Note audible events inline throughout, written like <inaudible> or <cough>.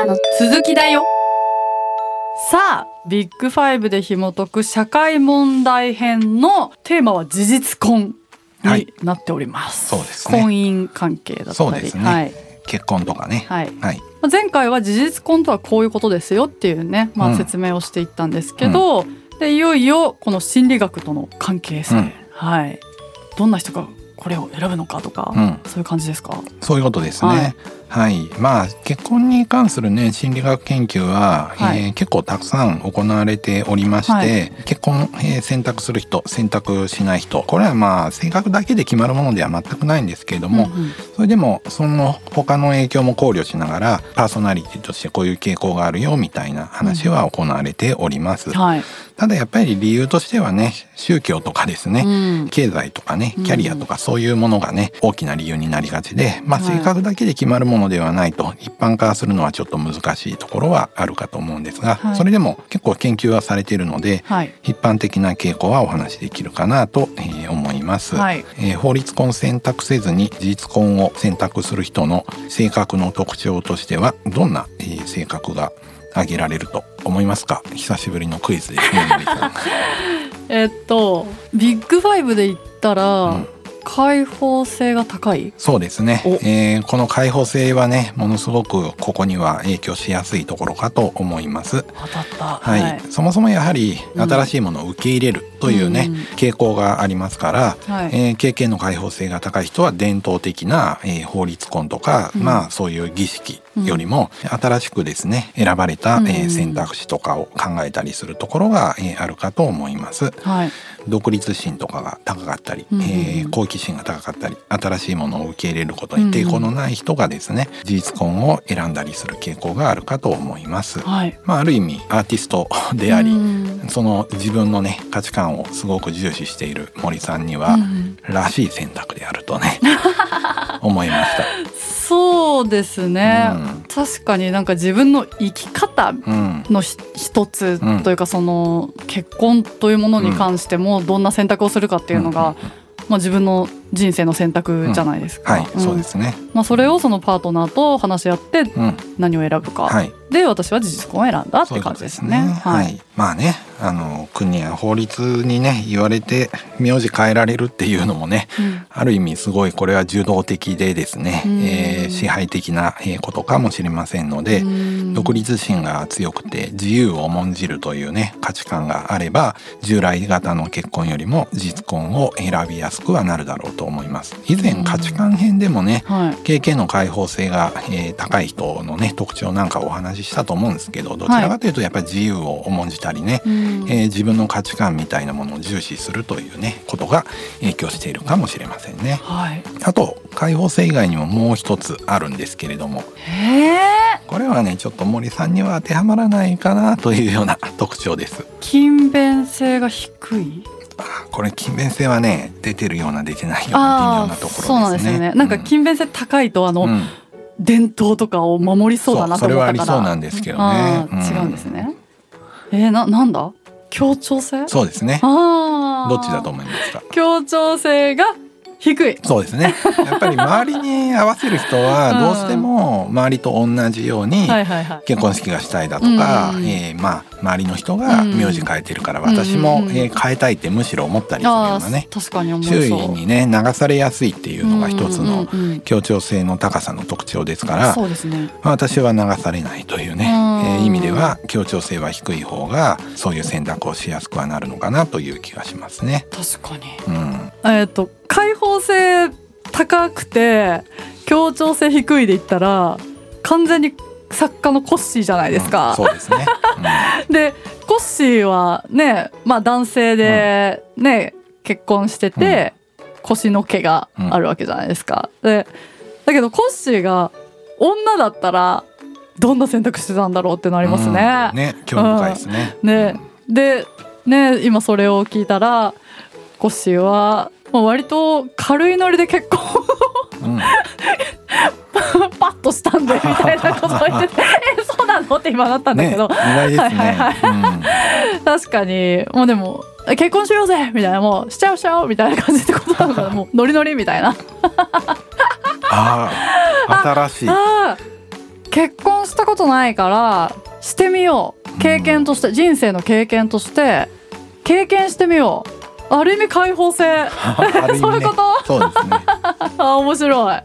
からの続きだよ。さあビッグファイブで紐解く社会問題編のテーマは事実婚になっております、そうですね。婚姻関係だったり。ね。はい。結婚とかね。はい。はい。まあ前回は事実婚とはこういうことですよっていうね、まあ、うん。説明をしていったんですけど、でいよいよこの心理学との関係性、うん。はい。どんな人がこれを選ぶのかとか、うん。そういう感じですか？そういうことですね。はいはい、まあ結婚に関するね心理学研究は、はい。えー結構たくさん行われておりまして、はい。結婚、えー選択する人選択しない人。これはまあ性格だけで決まるものでは全くないんですけれども、うんうん。それでもその他の影響も考慮しながらパーソナリティとしてこういう傾向があるよみたいな話は行われております。はい、ただやっぱり理由としてはね宗教とかですね、うん。経済とかねキャリアとかそういうものがね大きな理由になりがちで、まあ、はい。性格だけで決まるものではないと一般化するのはちょっと難しいところはあるかと思うんですが、はい。それでも結構研究はされているのではい。一般的な傾向はお話しできるかなと、えー思います、はい。えー法律婚選択せずに事実婚を選択する人の性格の特徴としてはどんな、えー性格が挙げられると思いますか？久しぶりのクイズですね <laughs> えっとビッグファイブで言ったら、うん開放性が高い？そうですね。お、えーこの開放性はねものすごくここには影響しやすいところかと思います。当たった。はい、そもそもやはりうん。新しいものを受け入れるというね、うん。傾向がありますから、はい。えー経験の開放性が高い人は伝統的な、えー法律婚とか、うん。まあそういう儀式よりも新しくですね選ばれた、うん。えー選択肢とかを考えたりするところが、えーあるかと思います。はい。独立心とかが高かったり、うんえー好奇心が高かったり新しいものを受け入れることに抵抗のない人がですね、事実婚を選んだりする傾向があるかと思います。はい。まあ、ある意味アーティストであり、うんその自分のね価値観をすごく重視している森さんには、うん。らしい選択であるとね <laughs> 思いました。そうですね、うん。確かになんか自分の生き方うん。一つうんというかその結婚というものに関してもどんな選択をするかっていうのが、まあ、自分の人生の選択じゃないですか。はい、ん。そうですね。まあ、それをそのパートナーと話し合ってうん、何を選ぶか、はい。で私は事実婚を選んだって感じですね。ははい。い、まあねあの国や法律にね言われて名字変えられるっていうのもねうん。ある意味すごいこれは受動的でですね、うん。えー支配的なえーことかもしれませんので、うん。独立心が強くて自由を重んじるというね価値観があれば従来型の結婚よりも事実婚を選びやすくはなるだろうと思います。以前価値観編でもねはい。経験の開放性が、えー高い人のね特徴なんかをお話ししたと思うんですけどどちらかというとやっぱり自由を重んじたりね、うん。えー自分の価値観みたいなものを重視するというねことが影響しているかもしれませんね。はい、あと開放性以外にももう一つあるんですけれども。これはねちょっと森さんには当てはまらないかなというような特徴です。勤勉性が低い？あこれ勤勉性はね出てるような出てないような微妙なところですね。そうなんですよね。なんかう勤勉性高いとあの、うん伝統とかを守りそうだなと思ったからはありそうなんですけどね違うんですね。えー、ななんだ？協調性？そうですね。ああどっちだと思いますか？協調性が低い。そうですね。やっぱり周りに合わせる人はどうしても周りと同じように結婚式がしたいだとか、うん。えーまあ周りの人が名字変えてるから私も、うんえー変えたいってむしろ思ったりするよあうなねー確かに周囲にね流されやすいっていうのが一つの協調性の高さの特徴ですから、そうですね。まあ私は流されないというね、うん。えー意味では協調性は低い方がそういう選択をしやすくはなるのかなという気がしますね。確かに。うん、えっ、と開放性高くて協調性低いで言ったら完全に作家のコッシーじゃないですか、うんそうですね。<laughs> でコッシーはねまあ男性でね、結婚してて、腰の毛があるわけじゃないですか。でだけどコッシーが女だったらどんな選択してたんだろうってなありますね。うん。ね興味深いですね。ね。でね今それを聞いたらコッシーはもう割と軽いノリで結婚うん、う <laughs> んパッとしたんでみたいなことを言っててえそうなの？って今なったんだねけど、意外ですはいはいね。確かに。もうでもえ結婚しようぜみたいな。もうしちゃおうしちゃおうみたいな感じってことなのかなもうノリノリみたいな。うんああ新しい。結婚したことないからしてみよう。経験として、人生の経験として経験してみようある意味解放性。<laughs> そういうこと？そうですね。<laughs> あ面白い。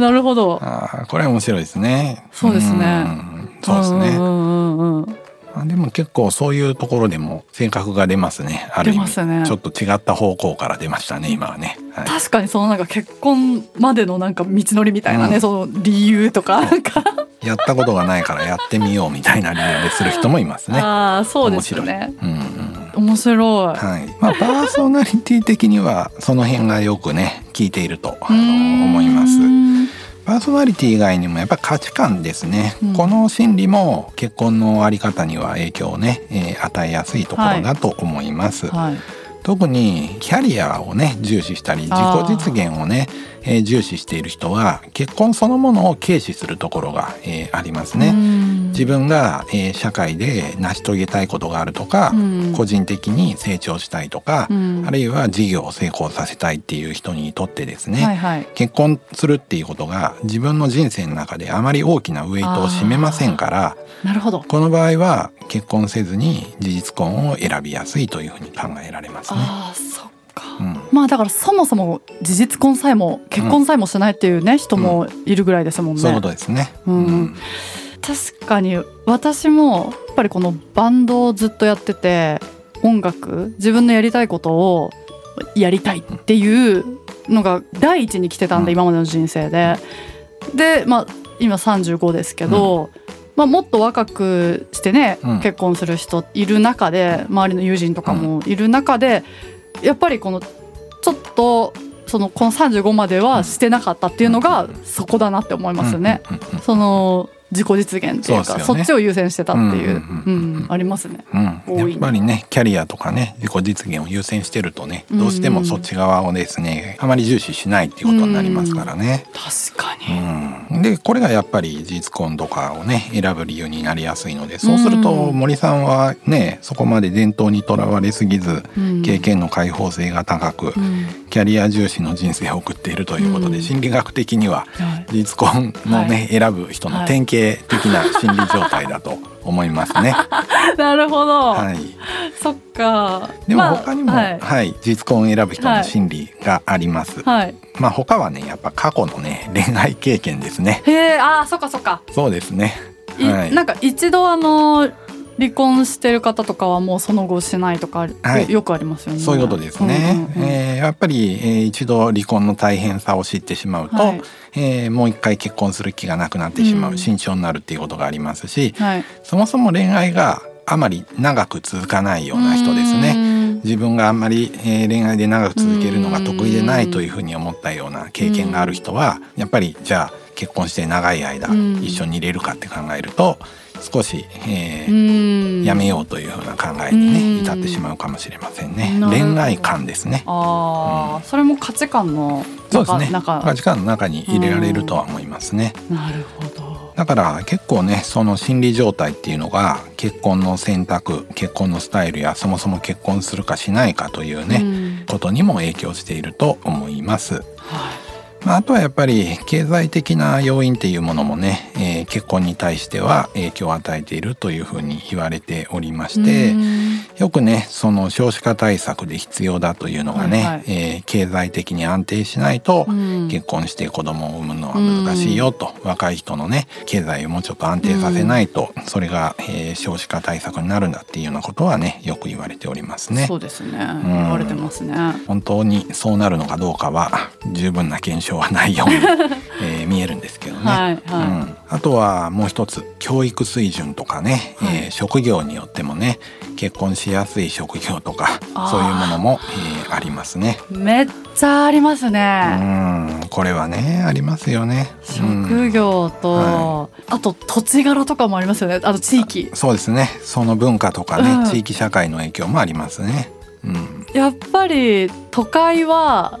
なるほど。あーこれは面白いですね。そうですね。ん。そうですね。んうんうんうん。あでも結構そういうところでも性格が出ますね。ある意味。出ますね。ちょっと違った方向から出ましたね今はね、はい、確かにそのなんか結婚までのなんか道のりみたいなね、うん。その理由とかなんか。やったことがないからやってみようみたいな理由でする人もいますね。ああそうですよね。うん面白い。はい。まあ、パーソナリティ的にはその辺がよくね効いているとあの思います。パーソナリティ以外にもやっぱ価値観ですね、うん。この心理も結婚のあり方には影響をね、えー与えやすいところだと思います、はい。特にキャリアをね重視したり自己実現をね、えー重視している人は結婚そのものを軽視するところが、えーありますね、うん自分が、えー社会で成し遂げたいことがあるとか、うん。個人的に成長したいとか、うん。あるいは事業を成功させたいっていう人にとってですね、はいはい。結婚するっていうことが自分の人生の中であまり大きなウェイトを占めませんからなるほど。この場合は結婚せずに事実婚を選びやすいというふうに考えられますね。ああそっか、うん。まあだからそもそも事実婚さえも結婚さえもしないっていうね、人もいるぐらいですもんね。そういうことですね。うん確かに私もやっぱりこのバンドをずっとやってて音楽自分のやりたいことをやりたいっていうのが第一に来てたんで、うん。今までの人生で。でまあ今35ですけど、まあ、もっと若くしてね、うん。結婚する人いる中で周りの友人とかもいる中で、やっぱりこのちょっとそのこの35まではしてなかったっていうのがそこだなって思いますよね。うん。うん。うん。その自己実現っていうかそね。っちを優先してたっていう、ありますね。うん。やっぱりねキャリアとかね自己実現を優先してるとねうん。どうしてもそっち側をですねあまり重視しないっていうことになりますからね。確かに、うん、でこれがやっぱり事実婚とかをね選ぶ理由になりやすいのでそうするとうん。森さんはねそこまで伝統にとらわれすぎずうん。経験の開放性が高くうん。キャリア重視の人生を送っているということうん。で心理学的にははい。事実婚のね選ぶ人の典型的な心理状態だと思いますね。<laughs> なるほど、はい、そっか。でもまあ他にも、はい。はい、事実婚を選ぶ人の心理があります。はい、まあ他はねやっぱ過去のね恋愛経験ですね。へえあーそっかそっか。そうですね。い、はい。なんか一度あの離婚してる方とかはもうその後しないとか、はいよくありますよね。そういうことですね。うんうんうんえーやっぱり、えー一度離婚の大変さを知ってしまうと、はいえーもう一回結婚する気がなくなってしまう、うん慎重になるっていうことがありますし、はい、そもそも恋愛があまり長く続かないような人ですね。ね。自分があんまり、えー恋愛で長く続けるのが得意でないというふうに思ったような経験がある人はやっぱりじゃあ結婚して長い間うん一緒にいれるかって考えると少し、えーうんやめようというふうな考えにね、うん至ってしまうかもしれませんね。恋愛観ですね。ああ、それも価値観のそうですね。価値観の中に入れられるとは思いますね。なるほど。だから結構ねその心理状態っていうのが結婚の選択結婚のスタイルやそもそも結婚するかしないかというね、うんことにも影響していると思います。はいまあ、あとはやっぱり経済的な要因っていうものもね、えー結婚に対しては影響を与えているというふうに言われておりまして、うんよくねその少子化対策で必要だというのがね、はいはいえー経済的に安定しないとうん結婚して子供を産むのは難しいよと、若い人のね経済をもうちょっと安定させないと、それが、えー少子化対策になるんだっていうようなことはねよく言われておりますね。そうですね。言われてますね。本当にそうなるのかどうかは十分な検証はないように、<laughs> えー見えるんですけどね。はいはいうん、あとはもう一つ教育水準とかね、はいえー職業によってもね結婚しやすい職業とかそういうものも、えーありますね。めっちゃありますうね。んこれはねありますよね。うん職業と、はあと土地柄とかもありますよね。あと地域。そうですねその文化とかね、うん地域社会の影響もありますね。うん、やっぱり都会は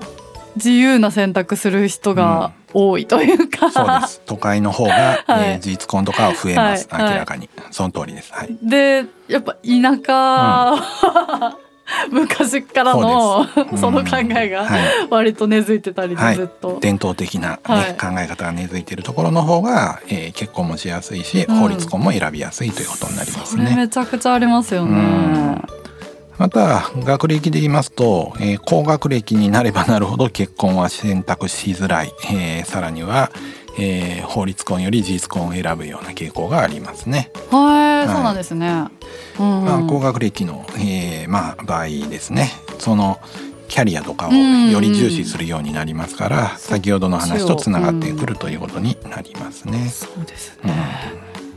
自由な選択する人が多いというか、そうです。都会の方が、<laughs> はい。えー事実婚とかは増えます、はい。はい明らかに。その通りです。はい。でやっぱ田舎は、<laughs> 昔からのその考えがはい。割と根付いてたりではい。ずっと。伝統的な、ねはい。考え方が根付いているところの方が、えー結婚もしやすいし、うん。法律婚も選びやすいということになりますね。めちゃくちゃありますよね。うんまた学歴で言いますと、えー高学歴になればなるほど結婚は選択しづらい、えーさらには、えー法律婚より事実婚を選ぶような傾向がありますね。はい、はいそうなんですね。うんまあ、高学歴の、えーまあ、場合ですねそのキャリアとかをうんより重視するようになりますから、ん先ほどの話とつながってくるということになりますね。そうですね。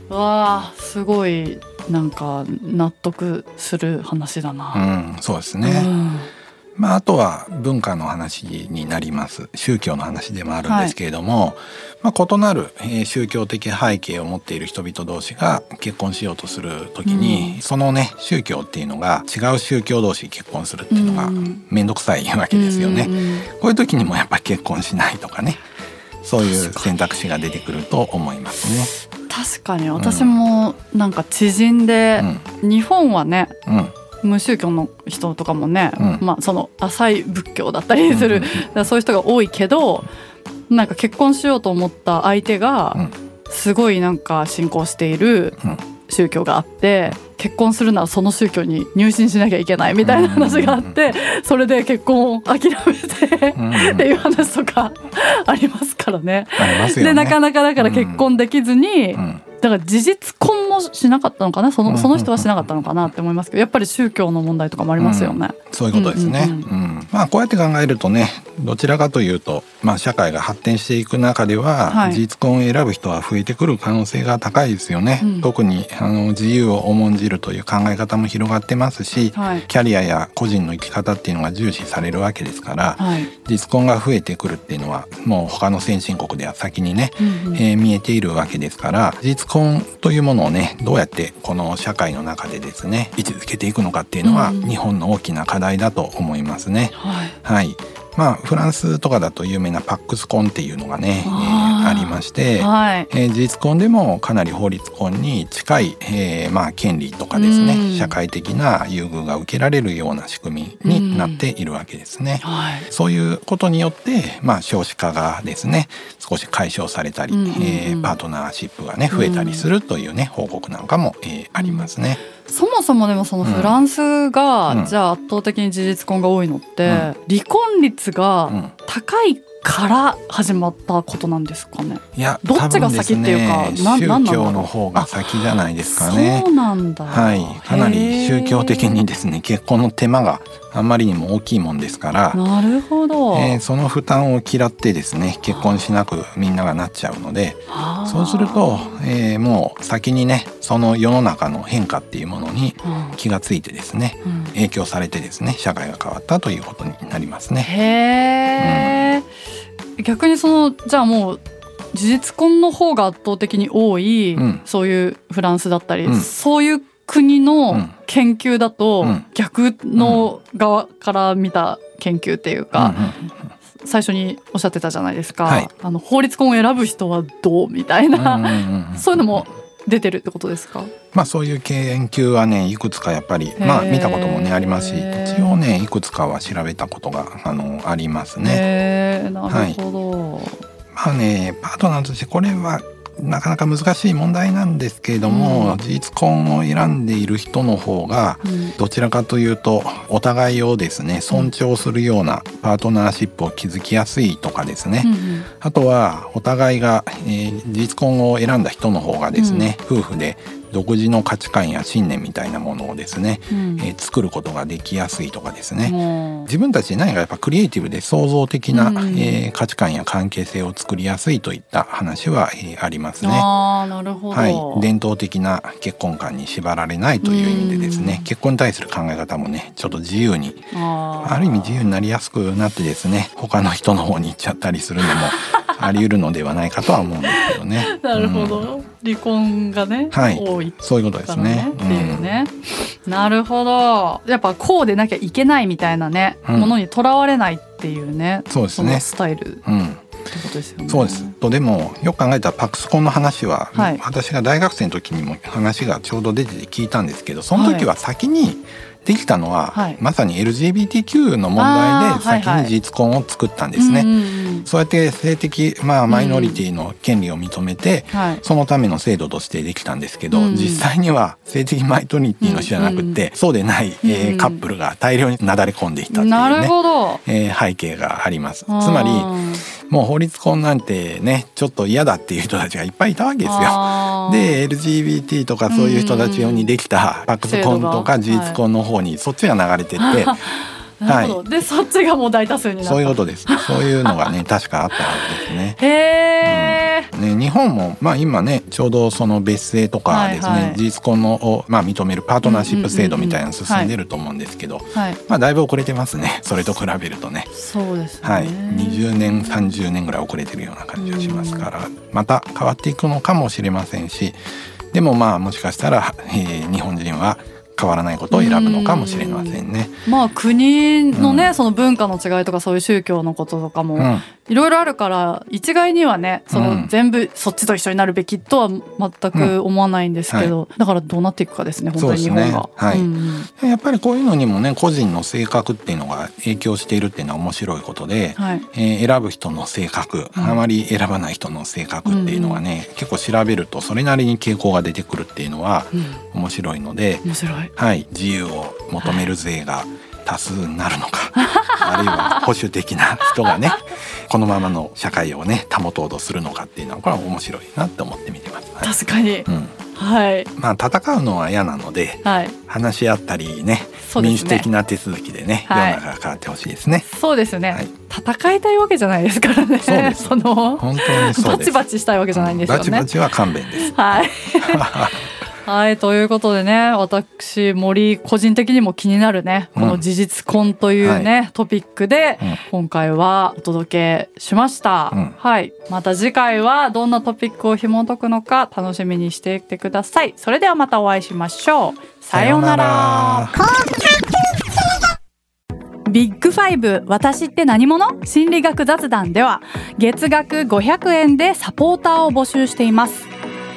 わあ、すごいなんか納得する話だうな。ん、そうですね。うん。まあ、あとは文化の話になります。宗教の話でもあるんですけれども、まあ、異なる、えー宗教的背景を持っている人々同士が結婚しようとする時に、そのね宗教っていうのが違う宗教同士結婚するっていうのがうん。面倒くさいわけですよね。うんうんこういう時にもやっぱり結婚しないとかね。そういう選択肢が出てくると思います確かに私もなんか知人で、ね。日本はね無宗教の人とかもね、うん。まあその浅い仏教だったりする、そういう人が多いけどなんか結婚しようと思った相手がうん。すごいなんか信仰しているうん宗教があって結婚するならその宗教に入信しなきゃいけないみたいな話があってそれで結婚を諦めてうん。っていう話とかありますからね。でなかなかだから結婚できずに、うん。だから事実婚もしなかったのかな？そうんうん。うんのその人はしなかったのかなって思いますけどやっぱり宗教の問題とかもありますよね。そういうことですね。ううんん。まあこうやって考えるとねどちらかというと、まあ、社会が発展していく中では、はい。事実婚を選ぶ人は増えてくる可能性が高いですよね。うん。特にあの自由を重んじるという考え方も広がってますし、はい。キャリアや個人の生き方っていうのが重視されるわけですから、はい。実婚が増えてくるっていうのはもう他の先進国では先にね、うんうん。えー見えているわけですから実婚というものをねどうやってこの社会の中でですね位置づけていくのかっていうのは、うん。日本の大きな課題だと思いますね。はい。はいまあフランスとかだと有名なパックス婚っていうのがね、えーありまして、はい。えー事実婚でもかなり法律婚に近い、えーまあ、権利とかですね、うん。社会的な優遇が受けられるような仕組みになっているわけですね。はい。そういうことによって、まあ、少子化がですね少し解消されたり、うんうんうん。えーパートナーシップがね増えたりするというね、報告なんかも、えーありますね。そもそもでもそのフランスが、うん。じゃあ圧倒的に事実婚が多いのって、うん。離婚率うがん。高いから始まったことなんですかね。いやどっちが先っていうかね宗教の方が先じゃないですかねそ。うなんだ。はい、かなり宗教的にですね結婚の手間があんまりにも大きいもんですから、なるほど。えーその負担を嫌ってですね結婚しなくみんながなっちゃうのでそうすると、えーもう先にねその世の中の変化っていうものにうん気がついてですねうん影響されてですね社会が変わったということになりますね。へえ、逆にそのじゃあもう事実婚の方が圧倒的に多い、うん。そういうフランスだったり、うん。そういう国うのん。研究だと、うん。逆の側から見た研究っていうか、最初におっしゃってたじゃないですか、はい。あの法律婚を選ぶ人はどうみたいな、そういうのも出てるってことですか？まあそういう研究はねいくつかやっぱりまあ見たこともねあります。し一応ねいくつかは調べたことがあのありますね。なるほど、まあねパートナーとしてこれはなかなか難しい問題なんですけれども、うん。事実婚を選んでいる人の方がうん。どちらかというとお互いをですね尊重するようなパートナーシップを築きやすいとかですね、うんあとはお互いが、えー事実婚を選んだ人の方がですね、夫婦で独自の価値観や信念みたいなものをですね、うん。えー作ることができやすいとかですね、自分たちで何かやっぱクリエイティブで創造的な、うん。えー価値観や関係性を作りやすいといった話は、えーありますね。なるほど、はい、伝統的な結婚観に縛られないという意味でですね、うん。結婚に対する考え方もねちょっと自由にある意味自由になりやすくなってですね他の人の方に行っちゃったりするのもあり得るのではないかとは思うんですけどね。<laughs> なるほうん。ど、離婚がね、はい。多いそういうことですね。ね。っていうね、なるほど。やっぱこうでなきゃいけないみたいなね、うん。ものにとらわれないっていうねそうですね。のスタイルうん。ことですよね。そうです。とでもよく考えたらパクスコンの話は、はい。私が大学生の時にも話がちょうど出てて聞いたんですけどその時は先にできたのは、はいまさに LGBTQ の問題で先に事実婚を作ったんですね。うんうんうんそうやって性的、まあ、マイノリティの権利を認めて、はい。そのための制度としてできたんですけど、うん実際には性的マイノリティの人じゃなくて、そうでない、えーうんカップルが大量になだれ込んでいたっていうね。えー背景があります。つまりもう法律婚なんてねちょっと嫌だっていう人たちがいっぱいいたわけですよ。で LGBT とかそういう人たち用にできたパクスコンとか事実婚の方にそっちが流れてって、なるほど。でそっちがもう大多数に。そういうことです。そういうのがね <laughs> 確かあったはずですね。へえ。ね、日本も、まあ、今ねちょうどその別姓とかですね、はいはい事実婚のを、まあ、認めるパートナーシップ制度みたいなの進んでると思うんですけど、はい。まあ、だいぶ遅れてますねそれと比べるとね。そうですね。はい、20年30年ぐらい遅れてるような感じがしますからまた変わっていくのかもしれませんしでもまあもしかしたら、えー日本人は変わらないことを選ぶのかもしれませんね。まあ国のね、うん。その文化の違いとかそういう宗教のこととかもうん、いろいろあるから一概にはねそうのん。全部そっちと一緒になるべきとは全く思わないんですけど、だからどうなっていくかですね本当に日本が。ね。は。い。うん。うんやっぱりこういうのにもね個人の性格っていうのが影響しているっていうのは面白いことで、はい。えー選ぶ人の性格、うん。あまり選ばない人の性格っていうのはね、結構調べるとそれなりに傾向が出てくるっていうのはうん、面白いので、面白い。はい、自由を求める税が多数になるのか、<laughs> あるいは保守的な人がねこのままの社会をね保とうとするのかっていうのはこれは面白いなって思って見てます。はい確かに。うん、はいまあ戦うのは嫌なのではい話し合ったりねね民主的な手続きでね、はい世の中が変わってほしいですね。そうですね、はい戦いたいわけじゃないですからね。そうですその本当にそうです。バチバチしたいわけじゃないんですよね。バチバチは勘弁です。はい。<laughs> はいということでね私森個人的にも気になるねこの事実婚というね、トピックでうん。今回はお届けしました、うん。はい。また次回はどんなトピックを紐解くのか楽しみにしていてください。それではまたお会いしましょう。さようなら。ビッグファイブ私って何者？心理学雑談では月額500円でサポーターを募集しています